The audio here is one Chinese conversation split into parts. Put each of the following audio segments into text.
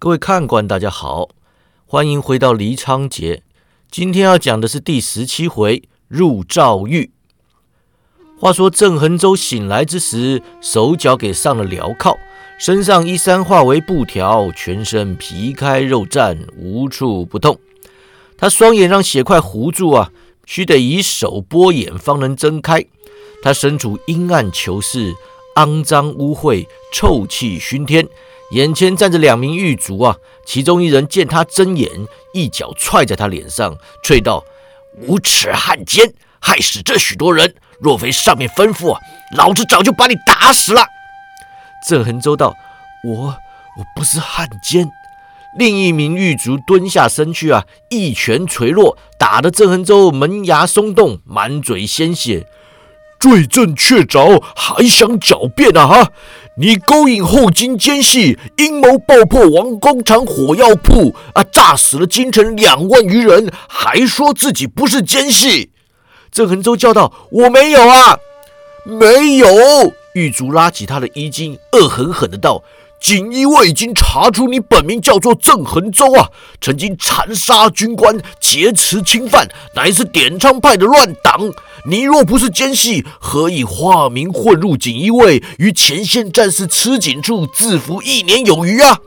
各位看官，大家好，欢迎回到黎昌节。今天要讲的是第十七回入赵狱。话说郑恒州醒来之时，手脚给上了镣铐，身上衣衫化为布条，全身皮开肉绽，无处不痛。他双眼让血块糊住啊，须得以手拨眼方能睁开。他身处阴暗囚室，肮脏污秽，臭气熏天。眼前站着两名狱卒啊，其中一人见他睁眼，一脚踹在他脸上，啐道：“无耻汉奸，害死这许多人！若非上面吩咐，老子早就把你打死了。”郑恒州道：“我我不是汉奸。”另一名狱卒蹲下身去啊，一拳捶落，打得郑恒州门牙松动，满嘴鲜血。罪证确凿，还想狡辩啊？哈！你勾引后金奸细，阴谋爆破王工厂火药铺啊，炸死了京城两万余人，还说自己不是奸细。郑恒洲叫道：“我没有啊，没有。”狱卒拉起他的衣襟，恶狠狠的道。锦衣卫已经查出你本名叫做郑恒州啊，曾经残杀军官、劫持侵犯，乃是点唱派的乱党。你若不是奸细，何以化名混入锦衣卫，与前线战士吃紧处自服一年有余啊？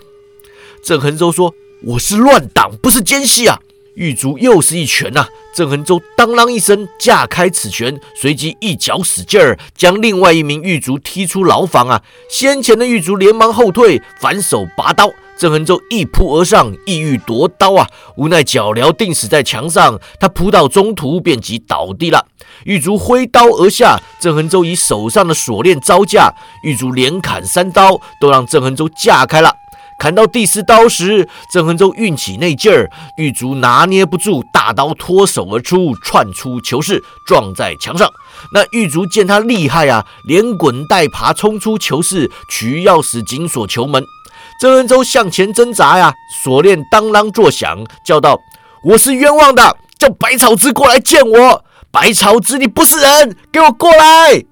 郑恒州说：“我是乱党，不是奸细啊。”狱卒又是一拳呐！郑恒洲当啷一声架开此拳，随即一脚使劲儿将另外一名狱卒踢出牢房啊！先前的狱卒连忙后退，反手拔刀。郑恒洲一扑而上，意欲夺刀啊！无奈脚镣钉死在墙上，他扑到中途便即倒地了。狱卒挥刀而下，郑恒洲以手上的锁链招架，狱卒连砍三刀，都让郑恒洲架开了。砍到第四刀时，郑恒州运起那劲儿，狱卒拿捏不住，大刀脱手而出，窜出囚室，撞在墙上。那狱卒见他厉害啊，连滚带爬冲出囚室，取钥匙紧锁囚门。郑恒州向前挣扎呀，锁链当啷作响，叫道：“我是冤枉的，叫百草枝过来见我。百草枝，你不是人，给我过来！”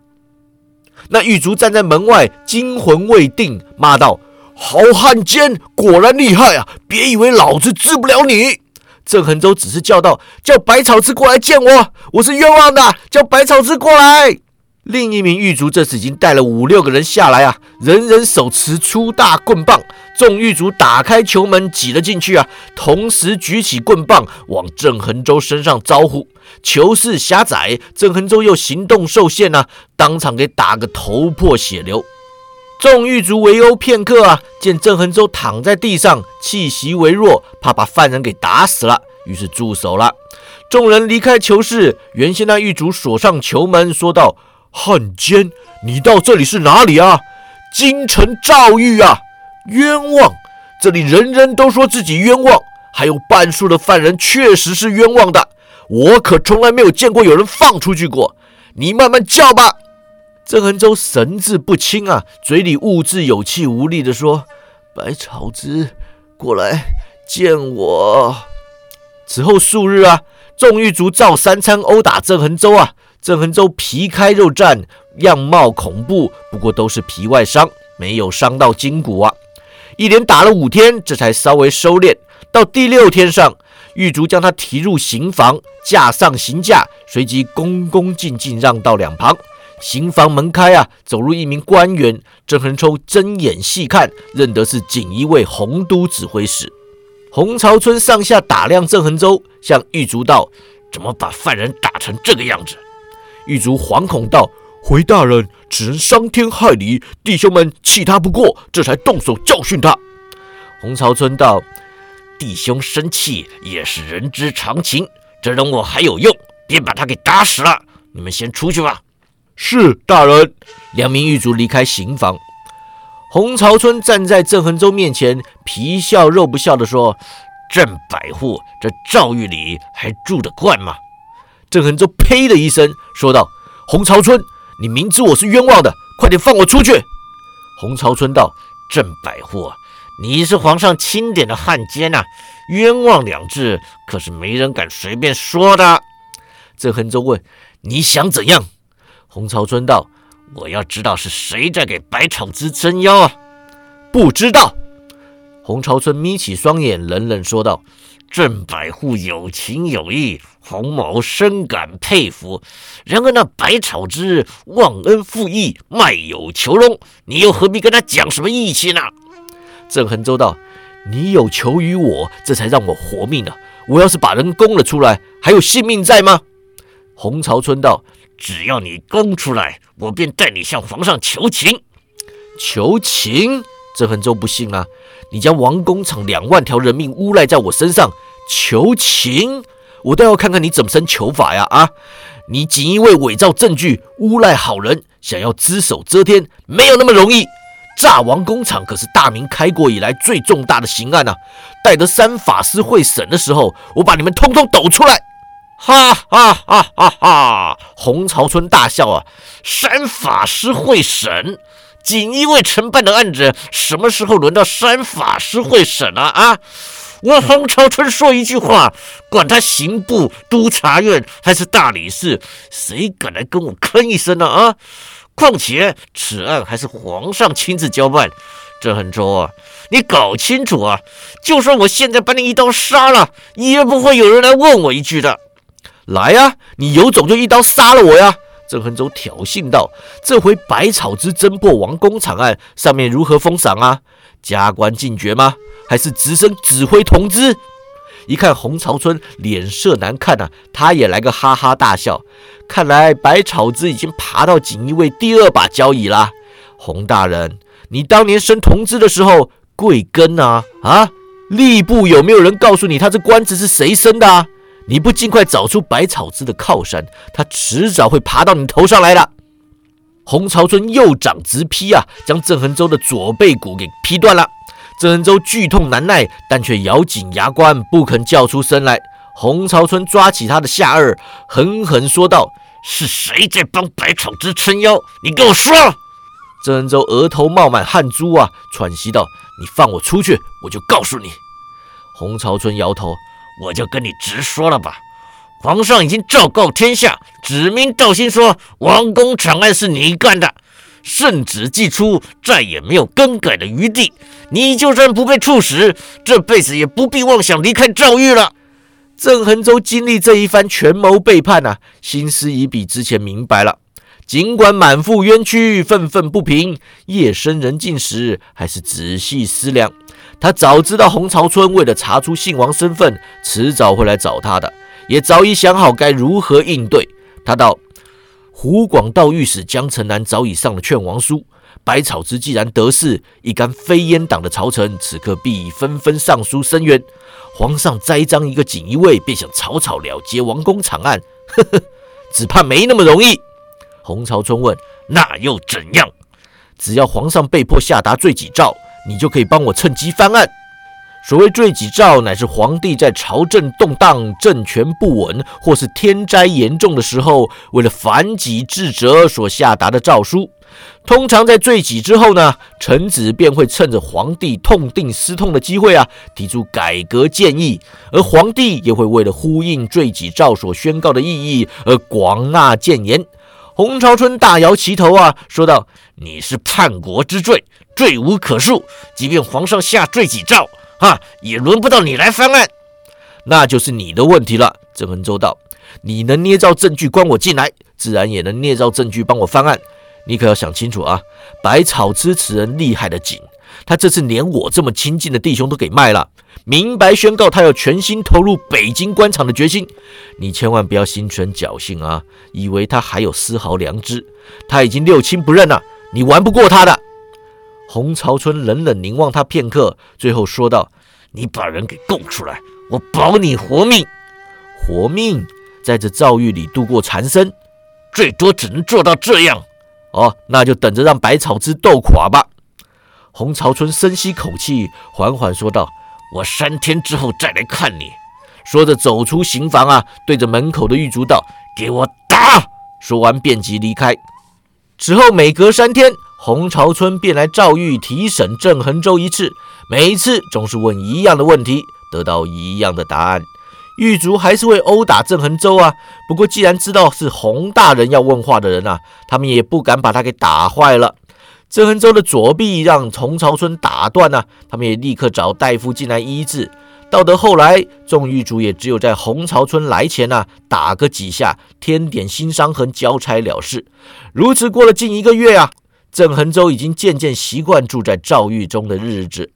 那狱卒站在门外，惊魂未定，骂道。好汉奸，果然厉害啊！别以为老子治不了你。郑恒州只是叫道：“叫百草枝过来见我，我是冤枉的，叫百草枝过来。”另一名狱卒这时已经带了五六个人下来啊，人人手持粗大棍棒。众狱卒打开囚门，挤了进去啊，同时举起棍棒往郑恒州身上招呼。囚室狭窄，郑恒州又行动受限啊，当场给打个头破血流。众狱卒围殴片刻啊，见郑恒洲躺在地上，气息微弱，怕把犯人给打死了，于是住手了。众人离开囚室，原先那狱卒锁上囚门，说道：“汉奸，你到这里是哪里啊？京城赵狱啊！冤枉！这里人人都说自己冤枉，还有半数的犯人确实是冤枉的。我可从来没有见过有人放出去过。你慢慢叫吧。”郑恒洲神志不清啊，嘴里兀自有气无力地说：“百草枝，过来见我。”此后数日啊，众狱卒照三餐殴打郑恒洲啊。郑恒洲皮开肉绽，样貌恐怖，不过都是皮外伤，没有伤到筋骨啊。一连打了五天，这才稍微收敛。到第六天上，狱卒将他提入刑房，架上刑架，随即恭恭敬敬让到两旁。刑房门开啊，走入一名官员。郑恒抽睁眼细看，认得是锦衣卫洪都指挥使洪朝春。上下打量郑恒州，向狱卒道：“怎么把犯人打成这个样子？”狱卒惶恐道：“回大人，此人伤天害理，弟兄们气他不过，这才动手教训他。”洪朝春道：“弟兄生气也是人之常情，这人我还有用，便把他给打死了。你们先出去吧。”是大人。两名狱卒离开刑房，洪朝春站在郑恒洲面前，皮笑肉不笑地说：“郑百户，这赵狱里还住得惯吗？”郑恒洲呸的一声说道：“洪朝春，你明知我是冤枉的，快点放我出去！”洪朝春道：“郑百户，你是皇上钦点的汉奸呐，冤枉两字可是没人敢随便说的。”郑恒洲问：“你想怎样？”洪朝春道：“我要知道是谁在给百草枝撑腰啊！”不知道。洪朝春眯起双眼，冷冷说道：“郑百户有情有义，洪某深感佩服。然而那百草之忘恩负义，卖友求荣，你又何必跟他讲什么义气呢？”郑恒州道：“你有求于我，这才让我活命呢。我要是把人供了出来，还有性命在吗？”洪朝春道：“只要你供出来，我便带你向皇上求情。”求情？郑恒州不信啊！你将王工厂两万条人命诬赖在我身上，求情？我倒要看看你怎么生求法呀！啊！你锦衣卫伪造证据，诬赖好人，想要只手遮天，没有那么容易。炸王工厂可是大明开国以来最重大的刑案呐！待得三法师会审的时候，我把你们通通抖出来！哈哈哈哈哈！洪朝春大笑啊！三法师会审？锦衣卫承办的案子，什么时候轮到三法师会审了啊？我洪朝春说一句话，管他刑部、督察院还是大理寺，谁敢来跟我吭一声呢？啊！况且此案还是皇上亲自交办，郑恒州啊，你搞清楚啊！就算我现在把你一刀杀了，也不会有人来问我一句的。来呀，你有种就一刀杀了我呀！郑恒洲挑衅道：“这回百草之侦破王工厂案，上面如何封赏啊？加官进爵吗？还是直升指挥同知？”一看洪朝春脸色难看啊，他也来个哈哈大笑。看来百草之已经爬到锦衣卫第二把交椅了。洪大人，你当年升同知的时候，贵庚啊？啊，吏部有没有人告诉你，他这官职是谁升的啊？你不尽快找出百草之的靠山，他迟早会爬到你头上来的。洪朝春右掌直劈啊，将郑恒洲的左背骨给劈断了。郑恒洲剧痛难耐，但却咬紧牙关，不肯叫出声来。洪朝春抓起他的下颚，狠狠说道：“是谁在帮百草之撑腰？你给我说！”郑恒洲额头冒满汗珠啊，喘息道：“你放我出去，我就告诉你。”洪朝春摇头。我就跟你直说了吧，皇上已经昭告天下，指名道姓说王公场案是你干的，圣旨既出，再也没有更改的余地。你就算不被处死，这辈子也不必妄想离开赵玉了。郑恒洲经历这一番权谋背叛啊，心思已比之前明白了。尽管满腹冤屈，愤愤不平，夜深人静时，还是仔细思量。他早知道洪朝春为了查出姓王身份，迟早会来找他的，也早已想好该如何应对。他道：“湖广道御史江城南早已上了劝王书，百草之既然得势，一干非阉党的朝臣此刻必已纷纷上书声援。皇上栽赃一个锦衣卫，便想草草了结王公场案，只怕没那么容易。”洪朝春问：“那又怎样？只要皇上被迫下达罪己诏。”你就可以帮我趁机翻案。所谓罪己诏，乃是皇帝在朝政动荡、政权不稳或是天灾严重的时候，为了反己治责所下达的诏书。通常在罪己之后呢，臣子便会趁着皇帝痛定思痛的机会啊，提出改革建议，而皇帝也会为了呼应罪己诏所宣告的意义而广纳谏言。洪朝春大摇其头啊，说道：“你是叛国之罪。”罪无可恕，即便皇上下罪己诏，哈，也轮不到你来翻案，那就是你的问题了。郑文周道，你能捏造证据关我进来，自然也能捏造证据帮我翻案。你可要想清楚啊！百草之此人厉害的紧，他这次连我这么亲近的弟兄都给卖了，明白宣告他要全心投入北京官场的决心。你千万不要心存侥幸啊，以为他还有丝毫良知。他已经六亲不认了，你玩不过他的。洪朝春冷冷凝望他片刻，最后说道：“你把人给供出来，我保你活命。活命，在这诏狱里度过残生，最多只能做到这样。哦，那就等着让百草之斗垮吧。”洪朝春深吸口气，缓缓说道：“我三天之后再来看你。”说着走出刑房啊，对着门口的狱卒道：“给我打！”说完便即离开。此后每隔三天。洪朝春便来赵狱提审郑恒洲一次，每一次总是问一样的问题，得到一样的答案。狱卒还是会殴打郑恒洲啊。不过既然知道是洪大人要问话的人啊，他们也不敢把他给打坏了。郑恒洲的左臂让洪朝春打断了，他们也立刻找大夫进来医治。到得后来，众狱卒也只有在洪朝春来前呐打个几下，添点新伤痕，交差了事。如此过了近一个月啊，郑恒洲已经渐渐习惯住在诏狱中的日子。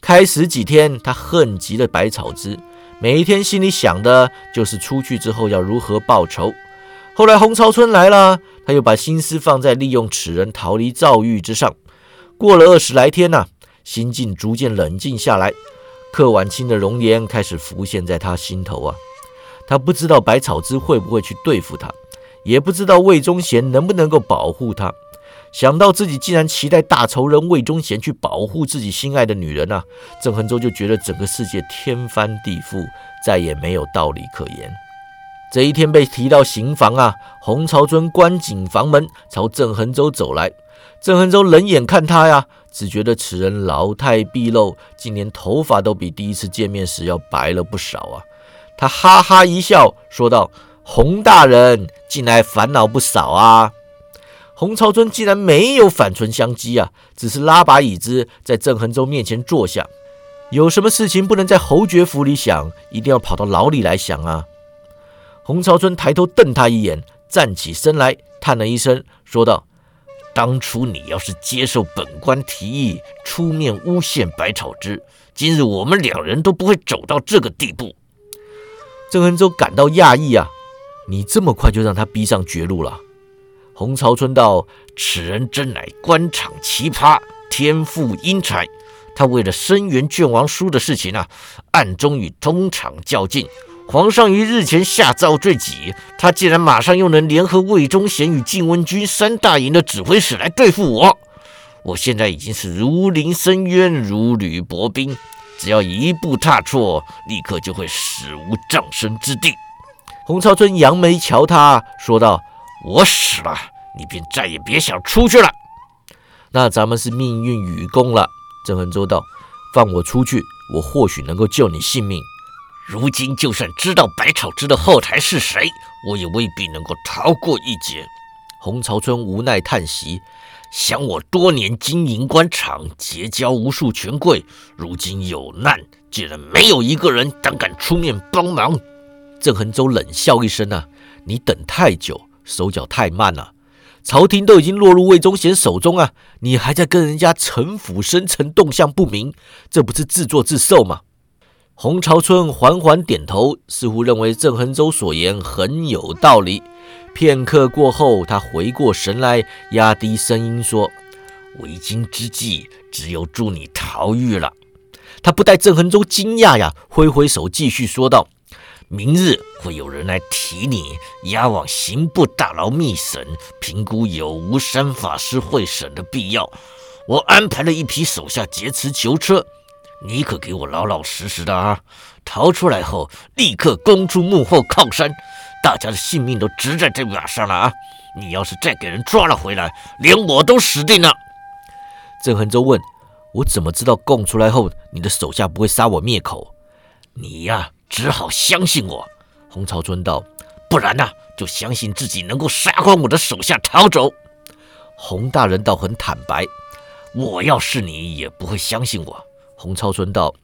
开始几天，他恨极了百草枝，每一天心里想的就是出去之后要如何报仇。后来洪朝春来了，他又把心思放在利用此人逃离诏狱之上。过了二十来天呐，心境逐渐冷静下来。柯晚清的容颜开始浮现在他心头啊，他不知道百草枝会不会去对付他，也不知道魏忠贤能不能够保护他。想到自己竟然期待大仇人魏忠贤去保护自己心爱的女人啊，郑恒洲就觉得整个世界天翻地覆，再也没有道理可言。这一天被提到刑房啊，洪朝春关紧房门，朝郑恒洲走来。郑恒洲冷眼看他呀。只觉得此人老态毕露，竟连头发都比第一次见面时要白了不少啊！他哈哈一笑，说道：“洪大人近来烦恼不少啊。”洪朝春竟然没有反唇相讥啊，只是拉把椅子在郑恒洲面前坐下。有什么事情不能在侯爵府里想，一定要跑到牢里来想啊？洪朝春抬头瞪他一眼，站起身来，叹了一声，说道。当初你要是接受本官提议出面诬陷百草枝，今日我们两人都不会走到这个地步。郑恒洲感到讶异啊，你这么快就让他逼上绝路了？洪朝春道：“此人真乃官场奇葩，天赋英才。他为了生源卷王书的事情啊，暗中与东厂较劲。”皇上于日前下诏罪己，他竟然马上又能联合魏忠贤与晋文军三大营的指挥使来对付我。我现在已经是如临深渊，如履薄冰，只要一步踏错，立刻就会死无葬身之地。洪朝春扬眉瞧他，说道：“我死了，你便再也别想出去了。那咱们是命运与共了。”郑恒州道：“放我出去，我或许能够救你性命。”如今就算知道百草枝的后台是谁，我也未必能够逃过一劫。洪朝春无奈叹息，想我多年经营官场，结交无数权贵，如今有难，竟然没有一个人胆敢出面帮忙。郑恒洲冷笑一声：“啊，你等太久，手脚太慢了。朝廷都已经落入魏忠贤手中啊，你还在跟人家城府深沉，动向不明，这不是自作自受吗？”洪朝春缓缓点头，似乎认为郑恒洲所言很有道理。片刻过后，他回过神来，压低声音说：“为今之计，只有助你逃狱了。”他不待郑恒洲惊讶呀，挥挥手，继续说道：“明日会有人来提你押往刑部大牢密审，评估有无三法师会审的必要。我安排了一批手下劫持囚车。”你可给我老老实实的啊！逃出来后，立刻攻出幕后靠山，大家的性命都值在这把上了啊！你要是再给人抓了回来，连我都死定了。郑恒洲问：“我怎么知道供出来后，你的手下不会杀我灭口？”你呀，只好相信我。洪朝春道：“不然呢，就相信自己能够杀光我的手下逃走。”洪大人倒很坦白：“我要是你，也不会相信我。”洪超春道：“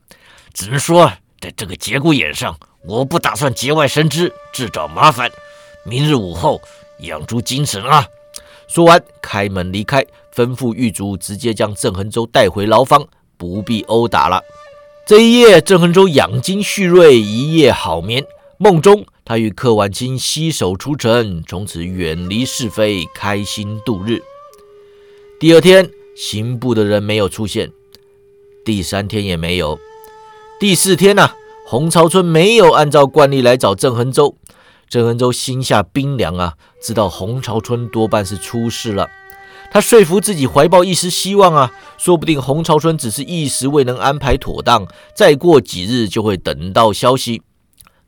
只能说，在这个节骨眼上，我不打算节外生枝，自找麻烦。明日午后养足精神啊！”说完，开门离开，吩咐狱卒直接将郑恒洲带回牢房，不必殴打了。这一夜，郑恒洲养精蓄锐，一夜好眠。梦中，他与柯晚清携手出城，从此远离是非，开心度日。第二天，刑部的人没有出现。第三天也没有，第四天呢？洪朝春没有按照惯例来找郑恒洲，郑恒洲心下冰凉啊，知道洪朝春多半是出事了。他说服自己怀抱一丝希望啊，说不定洪朝春只是一时未能安排妥当，再过几日就会等到消息。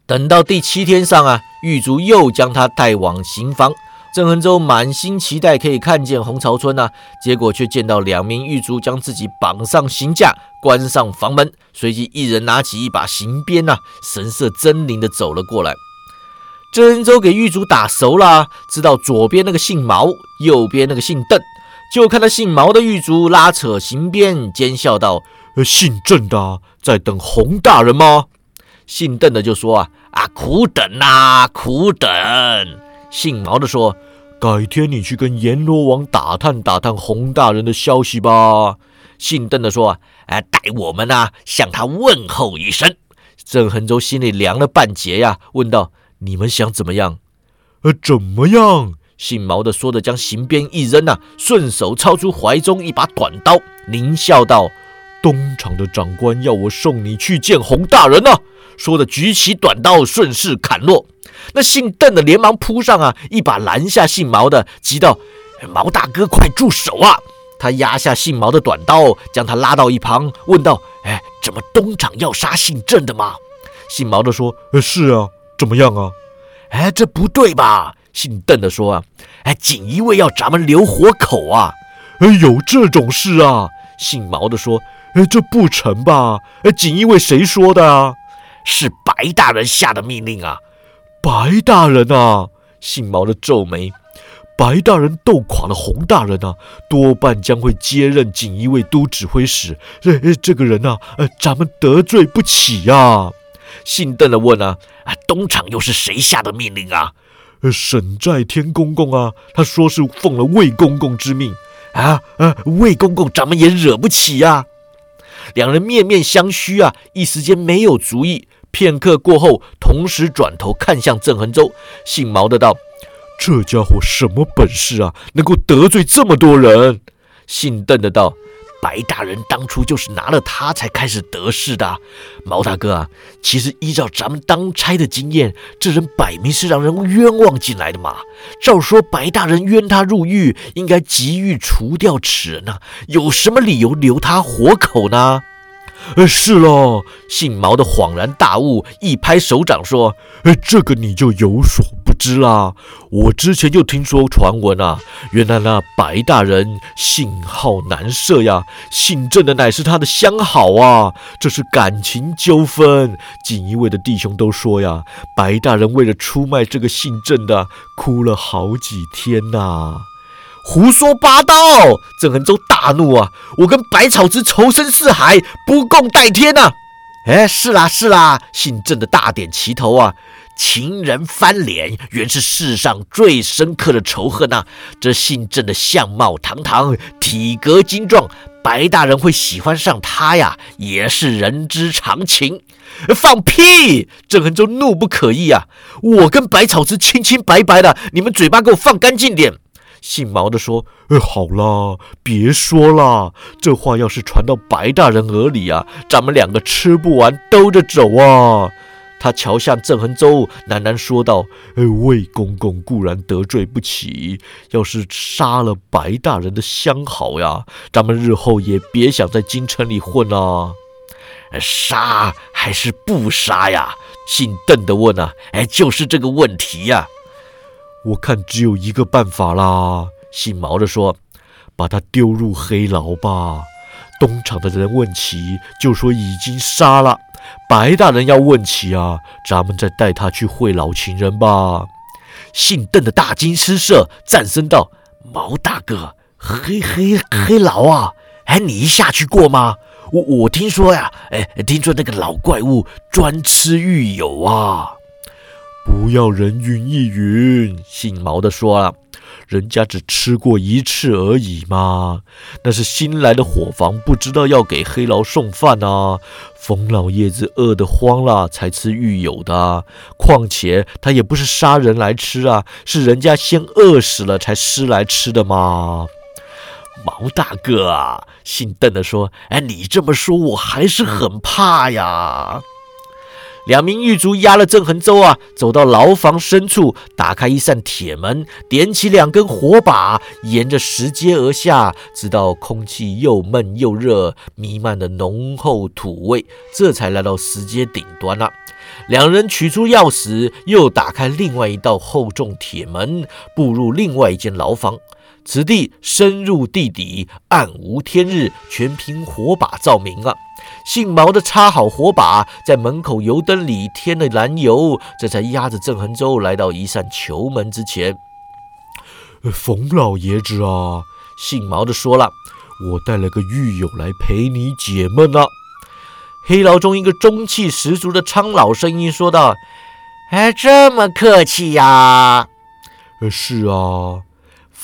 等到第七天上啊，狱卒又将他带往刑房。郑恒洲满心期待可以看见洪朝春呐，结果却见到两名狱卒将自己绑上刑架，关上房门，随即一人拿起一把刑鞭呐，神色狰狞的走了过来。郑恒洲给狱卒打熟了，知道左边那个姓毛，右边那个姓邓，就看到姓毛的狱卒拉扯刑鞭，奸笑道：“呃姓郑的在等洪大人吗？”姓邓的就说：“啊啊，苦等呐，苦等。”姓毛的说：“改天你去跟阎罗王打探打探洪大人的消息吧。”姓邓的说：“哎，待我们呐向他问候一声。”郑恒洲心里凉了半截呀，问道：“你们想怎么样？”“呃，怎么样？”姓毛的说着，将刑鞭一扔呐，顺手抄出怀中一把短刀，狞笑道：“东厂的长官要我送你去见洪大人呢。”说着举起短刀，顺势砍落。那姓邓的连忙扑上啊，一把拦下姓毛的，急道：“毛大哥，快住手啊！”他压下姓毛的短刀，将他拉到一旁，问道：“哎，怎么东厂要杀姓郑的吗？”姓毛的说：“呃，是啊，怎么样啊？”“哎，这不对吧？”姓邓的说：“啊，哎，锦衣卫要咱们留活口啊！”“哎，有这种事啊？”姓毛的说：“哎，这不成吧？哎，锦衣卫谁说的啊？”“是白大人下的命令啊！”“白大人啊！”姓毛的皱眉。白大人斗垮了洪大人啊，多半将会接任锦衣卫都指挥使。这这个人啊，呃，咱们得罪不起呀。姓邓的问啊，啊，东厂又是谁下的命令啊？沈在天公公啊，他说是奉了魏公公之命啊。啊，魏公公咱们也惹不起呀。两人面面相觑啊，一时间没有主意。片刻过后，同时转头看向郑恒洲，姓毛的道。这家伙什么本事啊？能够得罪这么多人？姓邓的道：“白大人当初就是拿了他才开始得势的。毛大哥啊，其实依照咱们当差的经验，这人摆明是让人冤枉进来的嘛。照说白大人冤他入狱，应该急于除掉此人呐，有什么理由留他活口呢？”呃，是喽。姓毛的恍然大悟，一拍手掌说：“呃，这个你就有所。”知啦，我之前就听说传闻啊，原来那白大人姓好难设呀，姓郑的乃是他的相好啊，这是感情纠纷。锦衣卫的弟兄都说呀，白大人为了出卖这个姓郑的，哭了好几天呐。胡说八道！郑恒洲大怒啊，我跟百草之仇深似海，不共戴天呐！哎，是啦是啦，姓郑的大点齐头啊。情人翻脸，原是世上最深刻的仇恨呐！这姓郑的相貌堂堂，体格精壮，白大人会喜欢上他呀，也是人之常情。放屁！郑恒洲怒不可遏啊！我跟百草之清清白白的，你们嘴巴给我放干净点！姓毛的说：“哎，好啦，别说了，这话要是传到白大人耳里啊，咱们两个吃不完兜着走啊！”他瞧向郑恒洲，喃喃说道：“哎，魏公公固然得罪不起，要是杀了白大人的相好呀，咱们日后也别想在京城里混啊。杀还是不杀呀？”姓邓的问啊：“哎，就是这个问题呀。我看只有一个办法啦。”姓毛的说：“把他丢入黑牢吧。东厂的人问起，就说已经杀了。”白大人要问起啊，咱们再带他去会老情人吧。姓邓的大惊失色，战声道：“毛大哥，黑黑黑牢啊！哎，你一下去过吗？我我听说呀，哎，听说那个老怪物专吃狱友啊。不要人云亦云。”姓毛的说了。人家只吃过一次而已嘛，那是新来的伙房，不知道要给黑牢送饭啊。冯老爷子饿得慌了，才吃狱友的。况且他也不是杀人来吃啊，是人家先饿死了才吃来吃的嘛。毛大哥啊，姓邓的说：“哎，你这么说，我还是很怕呀。”两名狱卒押了郑恒洲啊，走到牢房深处，打开一扇铁门，点起两根火把，沿着石阶而下，直到空气又闷又热，弥漫的浓厚土味，这才来到石阶顶端了。两人取出钥匙，又打开另外一道厚重铁门，步入另外一间牢房。此地深入地底，暗无天日，全凭火把照明啊！姓毛的插好火把，在门口油灯里添了燃油，这才压着郑恒洲来到一扇囚门之前。冯老爷子啊，姓毛的说了：“我带了个狱友来陪你解闷呢。”黑牢中一个中气十足的苍老声音说道：“哎，这么客气呀？”“，是啊。”“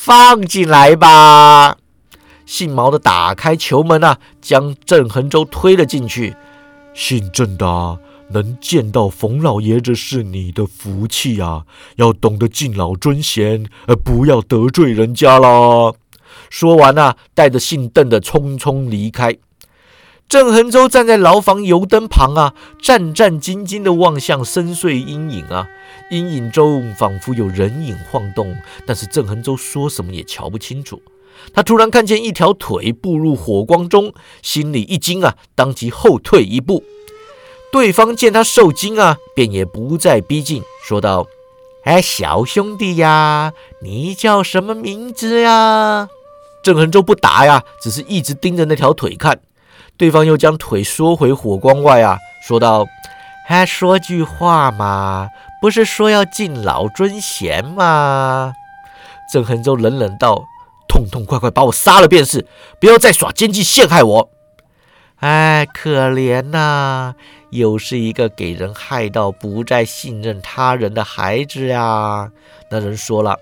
放进来吧。”姓毛的打开球门啊，将郑恒洲推了进去。姓郑的，能见到冯老爷子是你的福气啊！要懂得敬老尊贤，呃，不要得罪人家啦。说完啊，带着姓邓的匆匆离开。郑恒洲站在牢房油灯旁啊，战战兢兢地望向深邃阴影啊，阴影中仿佛有人影晃动，但是郑恒洲说什么也瞧不清楚。他突然看见一条腿步入火光中，心里一惊啊，当即后退一步。对方见他受惊啊，便也不再逼近，说道：“哎，小兄弟呀，你叫什么名字呀？”郑恒洲不答呀，只是一直盯着那条腿看。对方又将腿缩回火光外啊，说道：“还，说句话嘛，不是说要敬老尊贤吗？”郑恒洲冷冷道。痛痛快快把我杀了便是，不要再耍奸计陷害我！哎，可怜呐，又是一个给人害到不再信任他人的孩子呀！那人说了，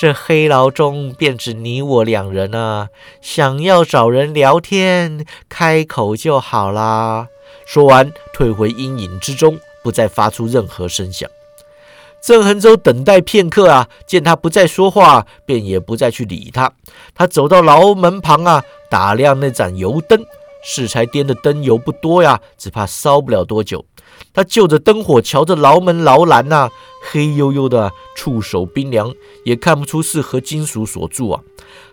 这黑牢中便只你我两人啊，想要找人聊天，开口就好啦。说完，退回阴影之中，不再发出任何声响。郑恒洲等待片刻啊，见他不再说话，便也不再去理他。他走到牢门旁啊，打亮那盏油灯。适才掂的灯油不多呀，只怕烧不了多久。他就着灯火，瞧着牢门牢栏呐，黑黝黝的，触手冰凉，也看不出是何金属所铸啊。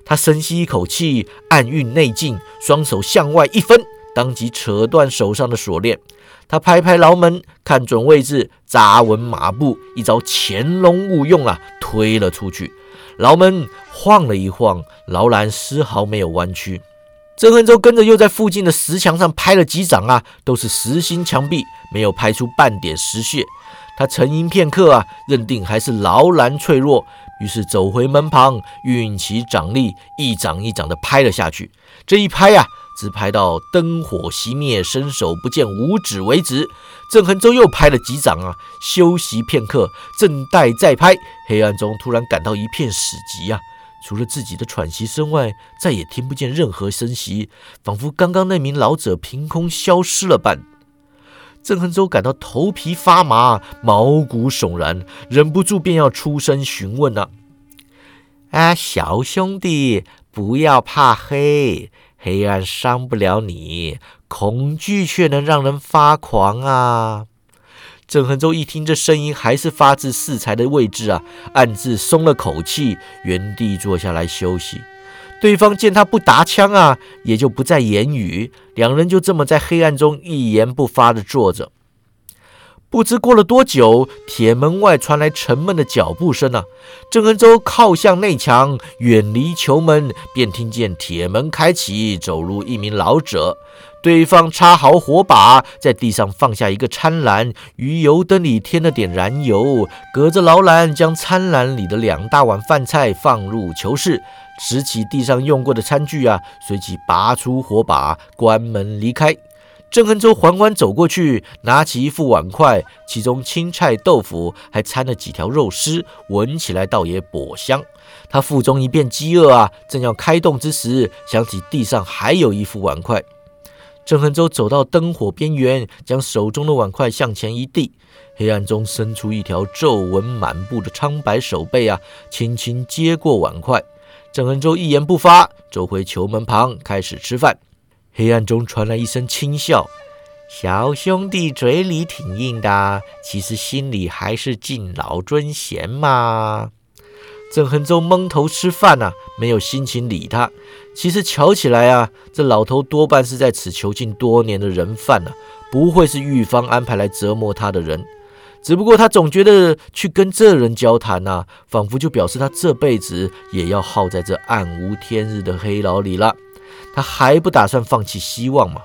他深吸一口气，暗运内劲，双手向外一分，当即扯断手上的锁链。他拍拍牢门，看准位置，扎稳马步，一招潜龙勿用啊，推了出去。牢门晃了一晃，牢栏丝毫没有弯曲。郑恒洲跟着又在附近的石墙上拍了几掌啊，都是实心墙壁，没有拍出半点石屑。他沉吟片刻啊，认定还是牢栏脆弱，于是走回门旁，运起掌力，一掌一掌的拍了下去。这一拍呀！只拍到灯火熄灭，伸手不见五指为止。郑恒洲又拍了几掌啊，休息片刻，正待再拍，黑暗中突然感到一片死寂啊！除了自己的喘息声外，再也听不见任何声息，仿佛刚刚那名老者凭空消失了般。郑恒洲感到头皮发麻，毛骨悚然，忍不住便要出声询问了：“啊，小兄弟，不要怕黑。”黑暗伤不了你，恐惧却能让人发狂啊！郑恒洲一听这声音，还是发自适才的位置啊，暗自松了口气，原地坐下来休息。对方见他不答腔啊，也就不再言语，两人就这么在黑暗中一言不发的坐着。不知过了多久，铁门外传来沉闷的脚步声啊！郑恒洲靠向内墙，远离球门，便听见铁门开启，走入一名老者。对方插好火把，在地上放下一个餐篮，于油灯里添了点燃油，隔着牢栏将餐篮里的两大碗饭菜放入囚室，拾起地上用过的餐具啊，随即拔出火把，关门离开。郑恒洲缓缓走过去，拿起一副碗筷，其中青菜、豆腐，还掺了几条肉丝，闻起来倒也颇香。他腹中一片饥饿啊，正要开动之时，想起地上还有一副碗筷。郑恒洲走到灯火边缘，将手中的碗筷向前一递，黑暗中伸出一条皱纹满布的苍白手背啊，轻轻接过碗筷。郑恒洲一言不发，走回球门旁，开始吃饭。黑暗中传来一声轻笑：“小兄弟嘴里挺硬的，其实心里还是敬老尊贤嘛。”郑恒洲蒙头吃饭呐，没有心情理他。其实瞧起来啊，这老头多半是在此囚禁多年的人犯啊，不会是狱方安排来折磨他的人。只不过他总觉得去跟这人交谈呐，仿佛就表示他这辈子也要耗在这暗无天日的黑牢里了。他还不打算放弃希望吗？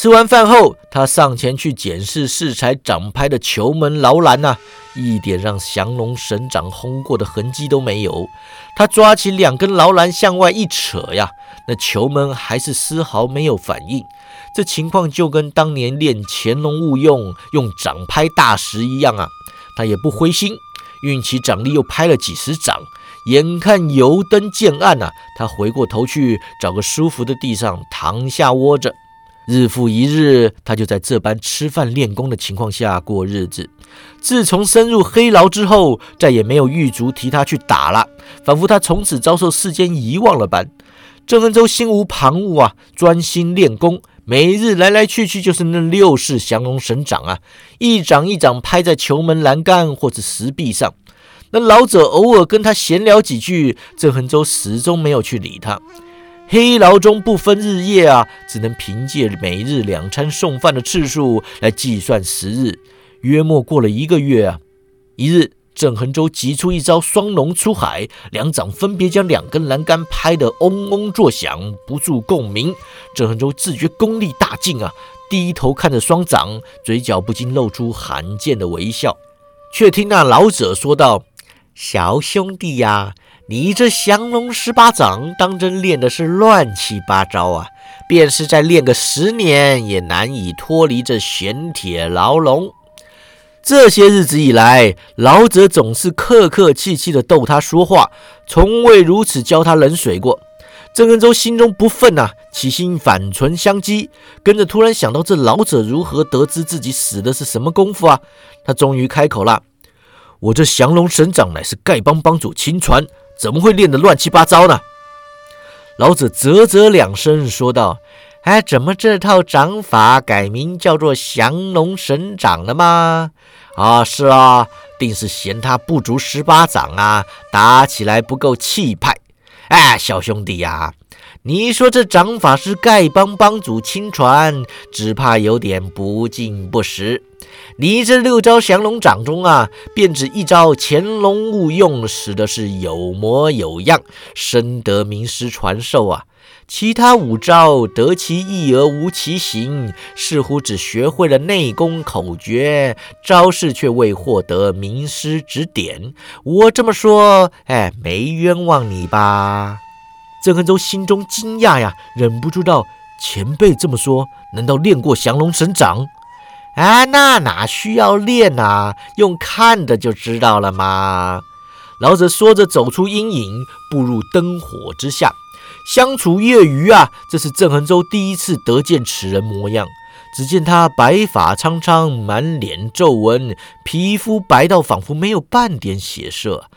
吃完饭后，他上前去检视适才掌拍的球门牢栏呐，一点让降龙神掌轰过的痕迹都没有。他抓起两根牢栏向外一扯呀，那球门还是丝毫没有反应。这情况就跟当年练乾隆勿用用掌拍大石一样啊！他也不灰心，运起掌力又拍了几十掌，眼看油灯渐暗啊，他回过头去找个舒服的地上躺下窝着。日复一日，他就在这般吃饭练功的情况下过日子。自从深入黑牢之后，再也没有狱卒提他去打了，仿佛他从此遭受世间遗忘了般。郑恩洲心无旁骛啊，专心练功。每日来来去去就是那六式降龙神掌啊，一掌一掌拍在球门栏杆或者石壁上。那老者偶尔跟他闲聊几句，郑恒洲始终没有去理他。黑牢中不分日夜啊，只能凭借每日两餐送饭的次数来计算时日。约莫过了一个月啊，一日。郑恒洲急出一招双龙出海，两掌分别将两根栏杆拍得嗡嗡作响，不住共鸣。郑恒洲自觉功力大进啊，低头看着双掌，嘴角不禁露出罕见的微笑。却听那老者说道：“小兄弟呀，你这降龙十八掌当真练的是乱七八糟啊！便是再练个十年，也难以脱离这玄铁牢笼。”这些日子以来，老者总是客客气气地逗他说话，从未如此浇他冷水过。郑恩洲心中不忿呐，起心反唇相讥，跟着突然想到这老者如何得知自己使的是什么功夫啊？他终于开口了：“我这降龙神掌乃是丐帮帮主亲传，怎么会练得乱七八糟呢？”老子啧啧两声说道：“哎，怎么这套掌法改名叫做降龙神掌了吗？”啊，是啊，定是嫌他不足十八掌啊，打起来不够气派。哎，小兄弟呀，你说这掌法是丐帮帮主亲传，只怕有点不敬不实。你这六招降龙掌中啊，便只一招潜龙勿用，使的是有模有样，深得名师传授啊。其他五招得其意而无其形，似乎只学会了内功口诀，招式却未获得名师指点。我这么说，哎，没冤枉你吧？郑恒洲心中惊讶呀，忍不住道：“前辈这么说，难道练过降龙神掌？”啊，那哪需要练啊？用看的就知道了嘛。老者说着，走出阴影，步入灯火之下。相处月余啊，这是郑恒洲第一次得见此人模样。只见他白发苍苍，满脸皱纹，皮肤白到仿佛没有半点血色。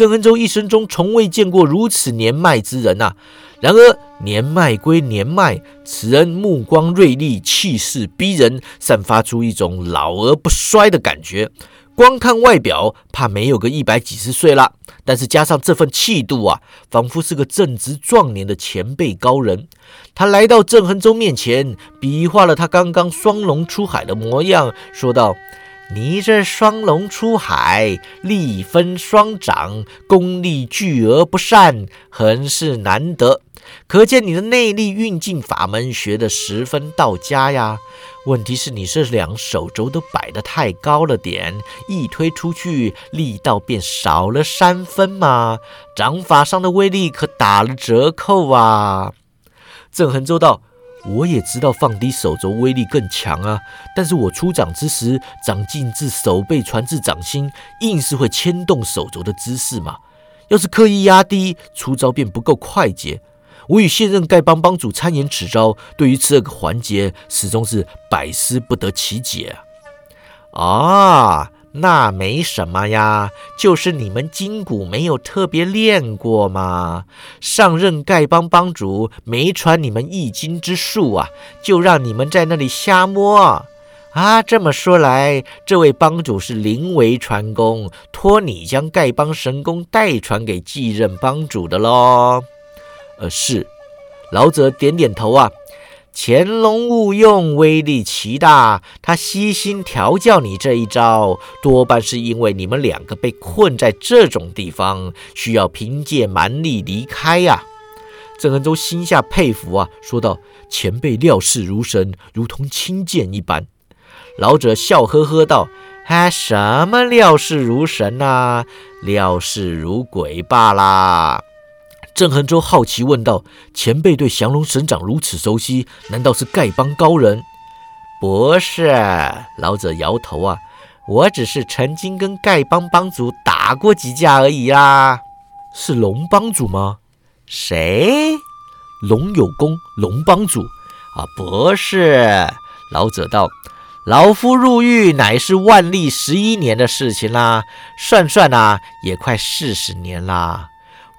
郑恒洲一生中从未见过如此年迈之人呐。然而年迈归年迈，此人目光锐利，气势逼人，散发出一种老而不衰的感觉。光看外表，怕没有个一百几十岁了。但是加上这份气度啊，仿佛是个正值壮年的前辈高人。他来到郑恒洲面前，比划了他刚刚双龙出海的模样，说道：“你这双龙出海，力分双掌，功力巨而不善，很是难得。可见你的内力运劲法门学得十分到家呀。”问题是你这两手肘都摆得太高了点，一推出去力道便少了三分嘛，掌法上的威力可打了折扣啊！郑恒州道：“我也知道放低手肘威力更强啊，但是我出掌之时，掌劲自手背传至掌心，硬是会牵动手肘的姿势嘛。要是刻意压低，出招便不够快捷。”我与现任丐帮帮主参演此招，对于这个环节始终是百思不得其解啊！啊，那没什么呀，就是你们筋骨没有特别练过嘛。上任丐帮帮主没传你们易筋之术啊，就让你们在那里瞎摸啊。这么说来，这位帮主是临危传功，托你将丐帮神功代传给继任帮主的喽。呃，是，老者点点头啊。潜龙勿用，威力奇大。他悉心调教你这一招，多半是因为你们两个被困在这种地方，需要凭借蛮力离开呀。郑恩洲心下佩服啊，说道：“前辈料事如神，如同亲见一般。”老者笑呵呵道：“哎，什么料事如神呐？料事如鬼罢啦。”郑恒洲好奇问道：“前辈对降龙神掌如此熟悉，难道是丐帮高人？”不是，老者摇头啊，我只是曾经跟丐帮帮主打过几架而已啦。是龙帮主吗？谁？龙有功，龙帮主啊？不是。老者道：“老夫入狱乃是万历十一年的事情啦，算算啊，也快四十年啦。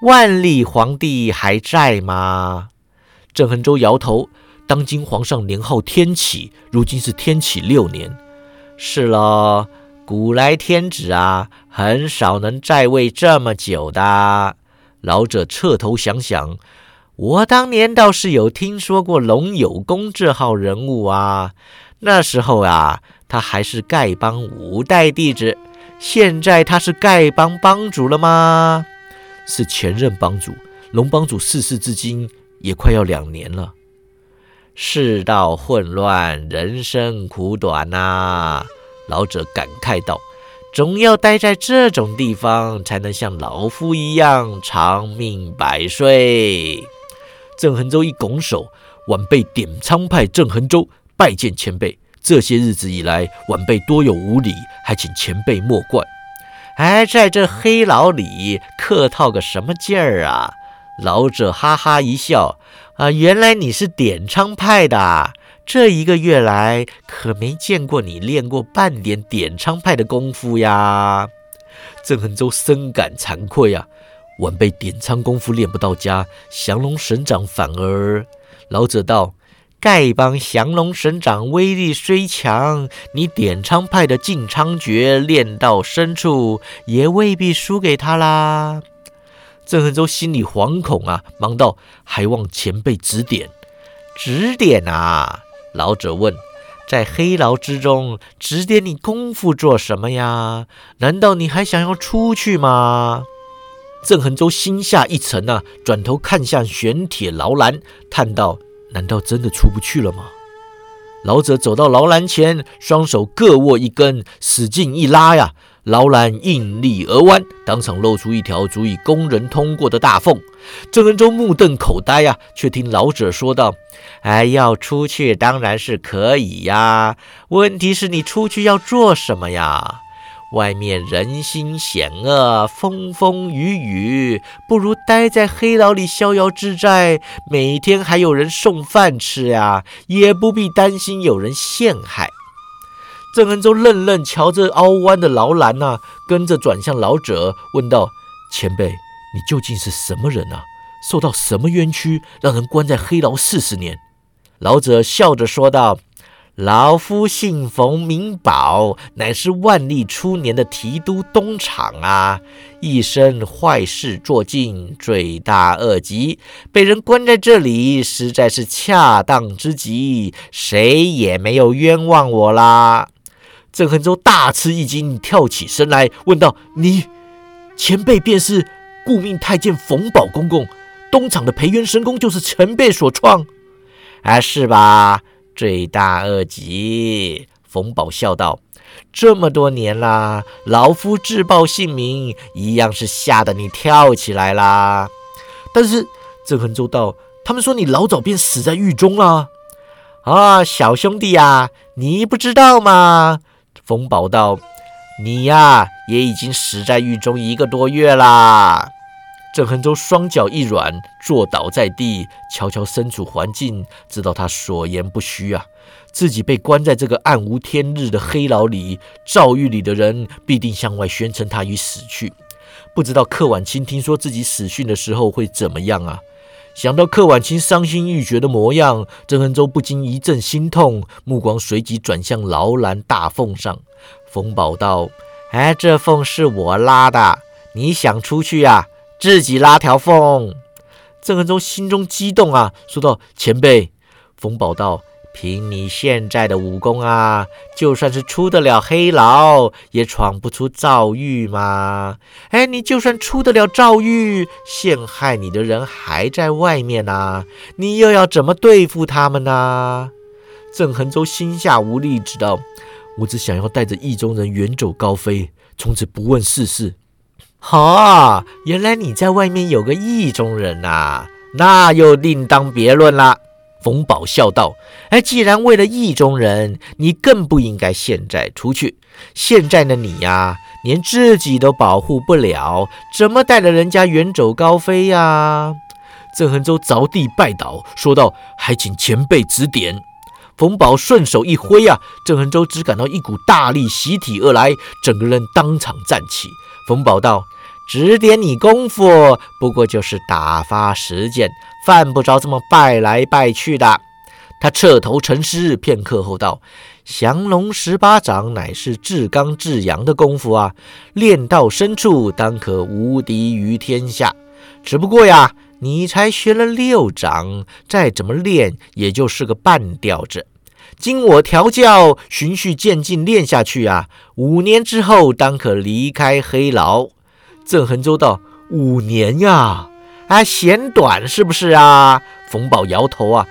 万历皇帝还在吗？”郑恒洲摇头。当今皇上年号天启，如今是天启六年。是喽，古来天子啊，很少能在位这么久的。老者侧头想想，我当年倒是有听说过龙有功这号人物啊。那时候啊，他还是丐帮五代弟子。现在他是丐帮帮主了吗？是前任帮主。龙帮主逝世至今也快要两年了。世道混乱，人生苦短呐！老者感慨道：“总要待在这种地方，才能像老夫一样长命百岁。”郑恒洲一拱手：“晚辈点苍派郑恒洲拜见前辈。这些日子以来，晚辈多有无礼，还请前辈莫怪。”还，在这黑牢里客套个什么劲儿啊？老者哈哈一笑。啊，原来你是点苍派的！这一个月来可没见过你练过半点点苍派的功夫呀！郑恒洲深感惭愧啊，晚辈点苍功夫练不到家，降龙神掌反而……老者道：“丐帮降龙神掌威力虽强，你点苍派的进苍诀练到深处，也未必输给他啦。”郑恒洲心里惶恐啊，忙道：“还望前辈指点。”指点啊！老者问：“在黑牢之中指点你功夫做什么呀？难道你还想要出去吗？”郑恒洲心下一沉啊，转头看向玄铁牢栏，叹道：“难道真的出不去了吗？”老者走到牢栏前，双手各握一根，使劲一拉呀。牢栏应力而弯，当场露出一条足以供人通过的大缝。郑恩洲目瞪口呆呀，却听老者说道：“哎，要出去当然是可以呀，问题是你出去要做什么呀？外面人心险恶，风风雨雨，不如待在黑牢里逍遥自在，每天还有人送饭吃呀，也不必担心有人陷害。”郑恩洲愣愣瞧着凹弯的牢栏呐，跟着转向老者问道：“前辈，你究竟是什么人啊？受到什么冤屈，让人关在黑牢四十年？”老者笑着说道：“老夫姓冯，名宝，乃是万历初年的提督东厂啊，一生坏事做尽，罪大恶极，被人关在这里，实在是恰当之极，谁也没有冤枉我啦。”郑恒洲大吃一惊，跳起身来问道：“你前辈便是顾命太监冯宝公公，东厂的培元神功就是前辈所创，啊，是吧？罪大恶极。”冯宝笑道：“这么多年啦，老夫自报姓名，一样是吓得你跳起来啦。但是郑恒洲道：他们说你老早便死在狱中了。啊，小兄弟呀，你不知道吗？”冯宝道：“你呀，也已经死在狱中一个多月啦。”郑恒洲双脚一软，坐倒在地，悄悄身处环境，知道他所言不虚啊。自己被关在这个暗无天日的黑牢里，诏狱里的人必定向外宣称他已死去。不知道柯婉清听说自己死讯的时候会怎么样啊？想到柯婉清伤心欲绝的模样，郑恒洲不禁一阵心痛，目光随即转向牢栏大缝上。冯宝道：“哎，这缝是我拉的，你想出去呀，自己拉条缝。”郑恒洲心中激动啊，说道：“前辈。”冯宝道：“凭你现在的武功啊，就算是出得了黑牢，也闯不出赵玉嘛。哎，你就算出得了赵玉，陷害你的人还在外面呢，你又要怎么对付他们呢？郑恒州心下无力，知道我只想要带着意中人远走高飞，从此不问世事。好，原来你在外面有个意中人呐，那又另当别论了。冯宝笑道：“哎，既然为了意中人，你更不应该现在出去。现在的你呀，连自己都保护不了，怎么带着人家远走高飞呀？”郑恒洲着地拜倒，说道：“还请前辈指点。”冯宝顺手一挥啊，郑恒洲只感到一股大力袭体而来，整个人当场站起。冯宝道：“指点你功夫，不过就是打发时间。”犯不着这么拜来拜去的。他彻头沉思片刻后道：“降龙十八掌乃是至刚至阳的功夫啊，练到深处当可无敌于天下。只不过呀，你才学了六掌，再怎么练也就是个半吊子。经我调教，循序渐进练下去啊，五年之后当可离开黑牢。”郑恒洲道：“五年呀。”啊，嫌短是不是啊？冯宝摇头啊，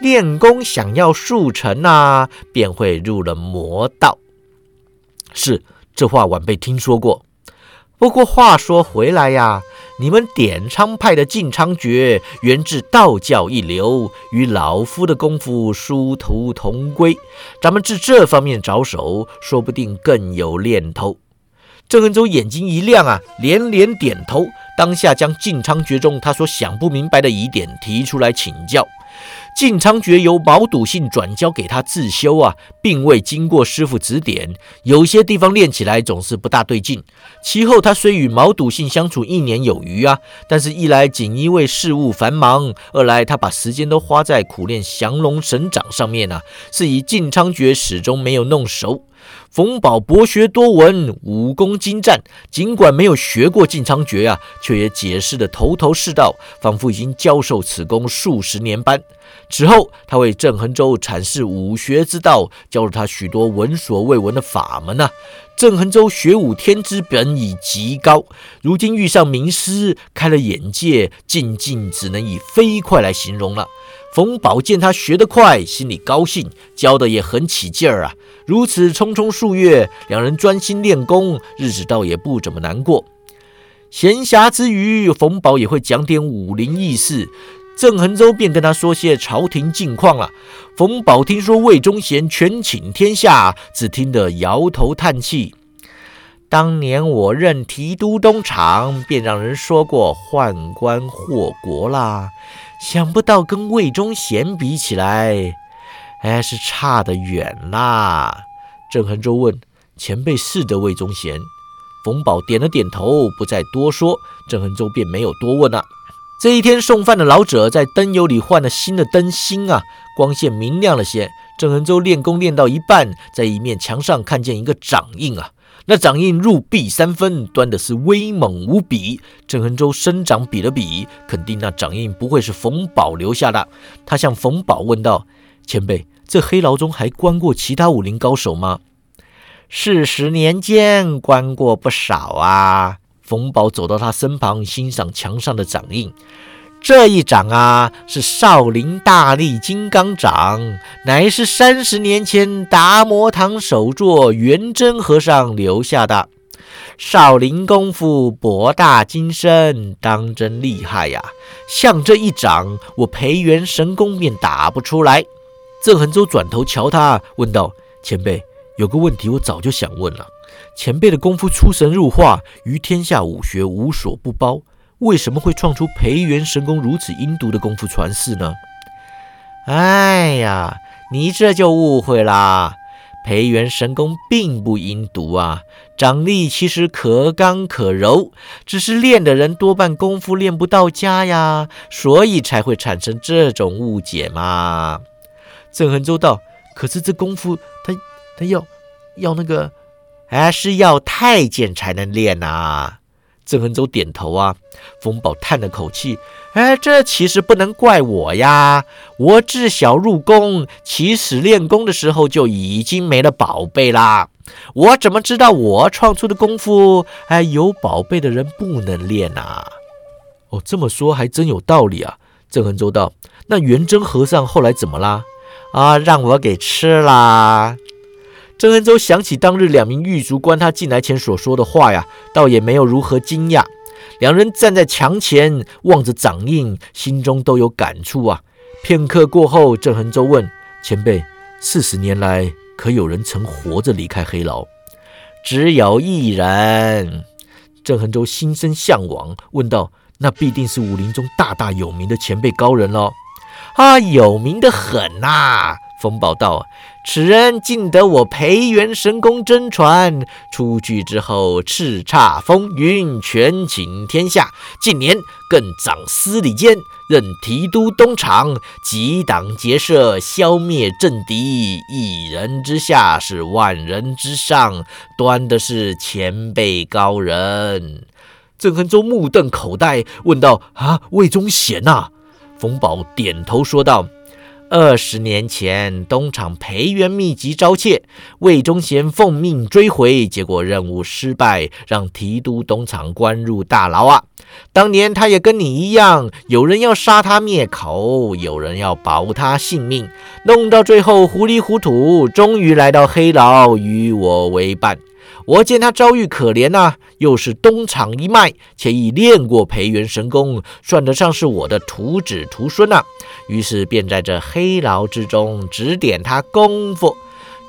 练功想要速成啊，便会入了魔道。是，这话晚辈听说过。不过话说回来呀，你们点苍派的进苍诀源自道教一流，与老夫的功夫殊途同归。咱们自这方面着手，说不定更有念头。郑恩洲眼睛一亮啊，连连点头。当下将进苍诀中他所想不明白的疑点提出来请教。晋昌诀由毛笃信转交给他自修啊，并未经过师傅指点，有些地方练起来总是不大对劲。其后他虽与毛笃信相处一年有余啊，但是一来锦衣卫事务繁忙，二来他把时间都花在苦练降龙神掌上面啊，是以晋昌诀始终没有弄熟。冯宝博学多闻，武功精湛，尽管没有学过晋昌诀啊，却也解释得头头是道，仿佛已经教授此功数十年般。此后，他为郑恒洲阐释武学之道，教了他许多闻所未闻的法门啊。郑恒洲学武天资本已极高，如今遇上名师，开了眼界，进进只能以飞快来形容了。冯宝见他学得快，心里高兴，教的也很起劲儿啊。如此匆匆数月，两人专心练功，日子倒也不怎么难过。闲暇之余，冯宝也会讲点武林轶事，郑恒州便跟他说些朝廷近况了。冯宝听说魏忠贤权倾天下，只听得摇头叹气。当年我任提督东厂，便让人说过宦官祸国啦。想不到跟魏忠贤比起来，哎，是差得远啦。郑恒洲问前辈是的魏忠贤，冯宝点了点头，不再多说。郑恒洲便没有多问了。这一天送饭的老者在灯油里换了新的灯芯啊，光线明亮了些。郑恒洲练功练到一半，在一面墙上看见一个掌印啊。那掌印入壁三分，端的是威猛无比。郑恒洲伸掌比了比，肯定那掌印不会是冯宝留下的。他向冯宝问道：“前辈，这黑牢中还关过其他武林高手吗？”“四十年间关过不少啊。”冯宝走到他身旁，欣赏墙上的掌印。这一掌啊，是少林大力金刚掌，乃是三十年前达摩堂首座圆真和尚留下的。少林功夫博大精深，当真厉害呀！像这一掌，我培元神功便打不出来。郑恒洲转头瞧他，问道：“前辈，有个问题我早就想问了。前辈的功夫出神入化，于天下武学无所不包。”为什么会创出培元神功如此阴毒的功夫传世呢？哎呀，你这就误会啦！培元神功并不阴毒啊，掌力其实可刚可柔，只是练的人多半功夫练不到家呀，所以才会产生这种误解嘛。郑恒洲道：“可是这功夫，他他要要那个，还是要太监才能练呐。”郑恒洲点头啊。冯宝叹了口气：“哎，这其实不能怪我呀。我自小入宫，起始练功的时候就已经没了宝贝啦。我怎么知道我创出的功夫，哎，有宝贝的人不能练呐？”哦，这么说还真有道理啊。郑恒洲道：“那元真和尚后来怎么啦？”啊，让我给吃啦！郑恒洲想起当日两名狱卒关他进来前所说的话呀，倒也没有如何惊讶。两人站在墙前，望着掌印，心中都有感触啊。片刻过后，郑恒洲问前辈：“四十年来，可有人曾活着离开黑牢？”“只有一人。”郑恒洲心生向往，问道：“那必定是武林中大大有名的前辈高人喽？”啊，有名的很呐！冯宝道，此人尽得我培元神功真传，出去之后叱咤风云，权倾天下。近年更掌司礼监，任提督东厂，几党结社，消灭政敌。一人之下是万人之上，端的是前辈高人。郑恒洲目瞪口呆，问道：“啊，魏忠贤呐？”冯宝点头说道：“二十年前，东厂培元秘籍招窃，魏忠贤奉命追回，结果任务失败，让提督东厂关入大牢啊。当年他也跟你一样，有人要杀他灭口，有人要保他性命，弄到最后糊里糊涂，终于来到黑牢，与我为伴。”我见他遭遇可怜呐，又是东厂一脉，且已练过培元神功，算得上是我的徒子徒孙呐。于是便在这黑牢之中指点他功夫。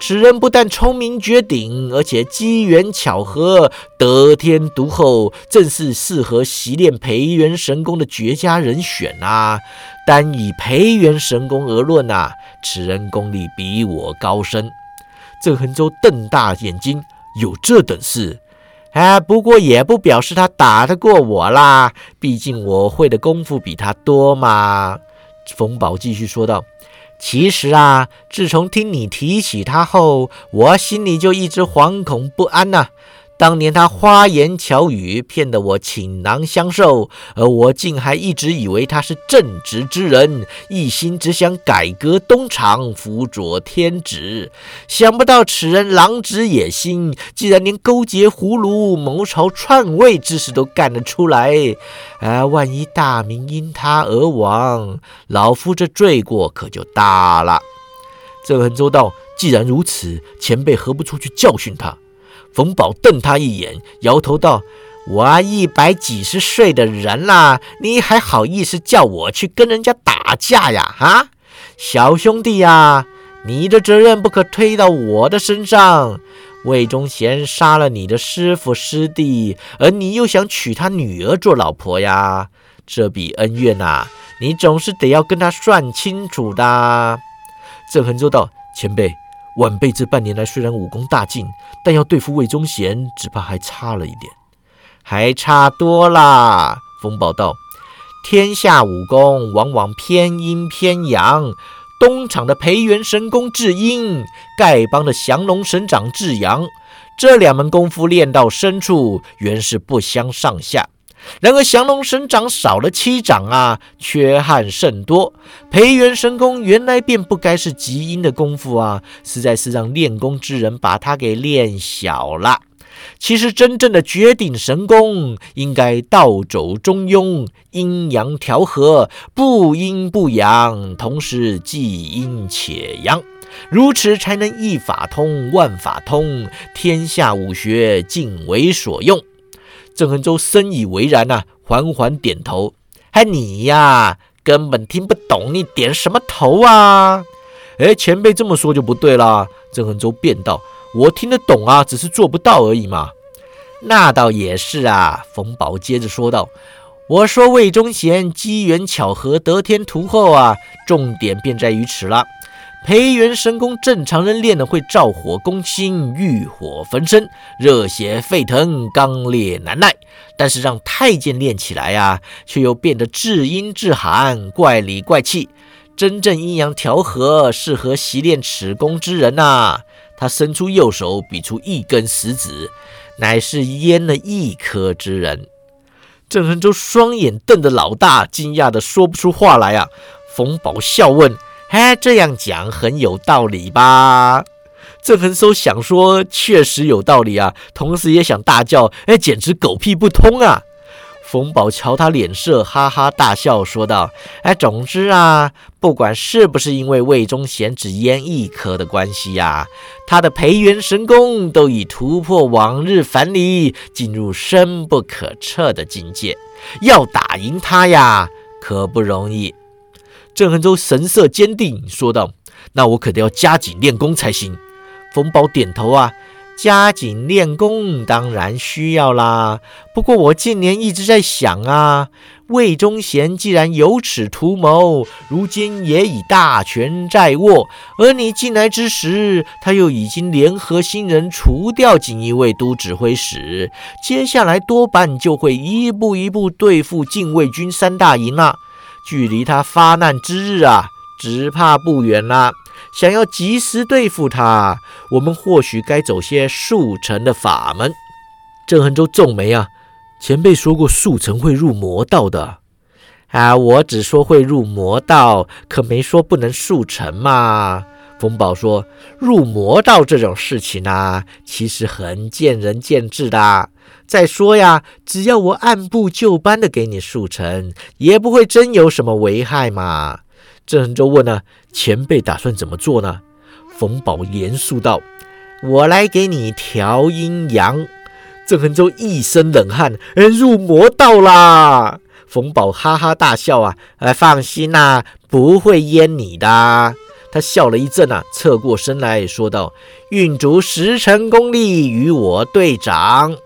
此人不但聪明绝顶，而且机缘巧合，得天独厚，正是适合习练培元神功的绝佳人选呐。单以培元神功而论呐，此人功力比我高深。郑恒洲瞪大眼睛。有这等事，哎，不过也不表示他打得过我啦。毕竟我会的功夫比他多嘛。冯宝继续说道：“其实啊，自从听你提起他后，我心里就一直惶恐不安呐。”当年他花言巧语骗得我倾囊相授，而我竟还一直以为他是正直之人，一心只想改革东厂，辅佐天子。想不到此人狼子野心，竟然连勾结葫芦、谋朝篡位之事都干得出来。啊，万一大明因他而亡，老夫这罪过可就大了。郑恒周道：“既然如此，前辈何不出去教训他？”冯宝瞪他一眼，摇头道：“我一百几十岁的人啦，你还好意思叫我去跟人家打架呀？啊，小兄弟呀，你的责任不可推到我的身上。魏忠贤杀了你的师傅师弟，而你又想娶他女儿做老婆呀？这笔恩怨呐，你总是得要跟他算清楚的。”郑恒州道：“前辈。”晚辈这半年来虽然武功大进，但要对付魏忠贤，只怕还差了一点，还差多啦。风宝道：“天下武功往往偏阴偏阳，东厂的培元神功治阴，丐帮的降龙神掌治阳，这两门功夫练到深处，原是不相上下。”然而降龙神掌少了七掌啊，缺憾甚多。培元神功原来便不该是极阴的功夫啊，实在是让练功之人把它给练小了。其实真正的绝顶神功，应该倒走中庸，阴阳调和，不阴不阳，同时既阴且阳，如此才能一法通万法通，天下武学尽为所用。郑恒洲深以为然呐，缓缓点头。还你呀，根本听不懂，你点什么头啊？哎，前辈这么说就不对啦。郑恒洲辩道：“我听得懂啊，只是做不到而已嘛。”那倒也是啊。冯宝接着说道：“我说魏忠贤机缘巧合，得天独厚啊，重点便在于此了。”培元神功，正常人练了会照火攻心，欲火焚身，热血沸腾，刚烈难耐。但是让太监练起来呀，却又变得至阴至寒，怪里怪气。真正阴阳调和，适合习练此功之人呐。他伸出右手，比出一根食指，乃是阉了一颗之人。郑恒洲双眼瞪得老大，惊讶的说不出话来啊。冯宝笑问：“哎，这样讲很有道理吧？”郑恒洲想说：“确实有道理啊。”同时也想大叫：“哎，简直狗屁不通啊！”冯宝瞧他脸色，哈哈大笑，说道：“哎，总之啊，不管是不是因为魏忠贤只烟一颗的关系呀，他的培元神功都已突破往日凡理，进入深不可测的境界。要打赢他呀，可不容易。”郑恒洲神色坚定，说道：“那我可得要加紧练功才行。”冯宝点头啊。加紧练功当然需要啦，不过我近年一直在想啊，魏忠贤既然有此图谋，如今也已大权在握，而你进来之时，他又已经联合新人除掉锦衣卫都指挥使，接下来多半就会一步一步对付禁卫军三大营了，距离他发难之日啊，只怕不远了。想要及时对付他，我们或许该走些速成的法门。郑恒洲皱眉啊，前辈说过速成会入魔道的啊，我只说会入魔道，可没说不能速成嘛。冯宝说，入魔道这种事情啊，其实很见仁见智的。再说呀，只要我按部就班的给你速成，也不会真有什么危害嘛。郑恒洲问呢。前辈打算怎么做呢？冯宝严肃道：“我来给你调阴阳。”郑恒洲一身冷汗，入魔道啦！冯宝哈哈大笑啊，哎，放心呐，不会淹你的。他笑了一阵啊，侧过身来说道：“运足十成功力与我对掌。”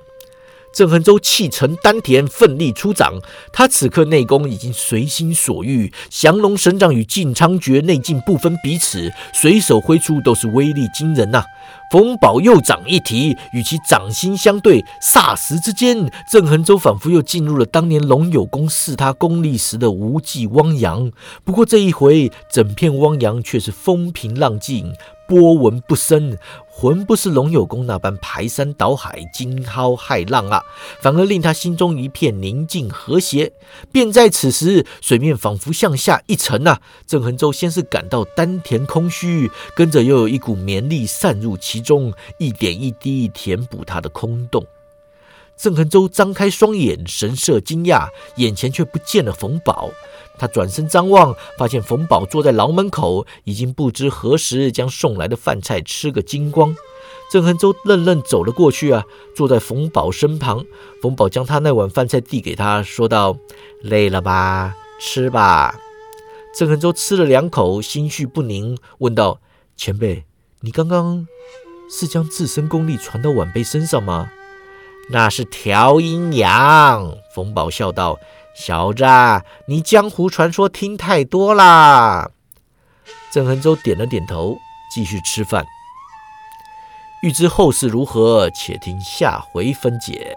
郑恒洲气沉丹田，奋力出掌。他此刻内功已经随心所欲，降龙神掌与晋昌诀内劲不分彼此，随手挥出都是威力惊人呐。冯宝右掌一提，与其掌心相对，霎时之间，郑恒洲仿佛又进入了当年龙有功试他功力时的无际汪洋。不过这一回，整片汪洋却是风平浪静。波纹不生，浑不是龙有功那般排山倒海、惊涛骇浪啊，反而令他心中一片宁静和谐。便在此时，水面仿佛向下一沉啊！郑恒洲先是感到丹田空虚，跟着又有一股绵力散入其中，一点一滴填补他的空洞。郑恒洲张开双眼，神色惊讶，眼前却不见了冯宝。他转身张望，发现冯宝坐在牢门口，已经不知何时将送来的饭菜吃个精光。郑恒洲愣愣走了过去，啊，坐在冯宝身旁。冯宝将他那碗饭菜递给他，说道：“累了吧，吃吧。”郑恒洲吃了两口，心绪不宁，问道：“前辈，你刚刚是将自身功力传到晚辈身上吗？”“那是调阴阳。”冯宝笑道。小子，你江湖传说听太多啦。郑恒洲点了点头，继续吃饭。欲知后事如何，且听下回分解。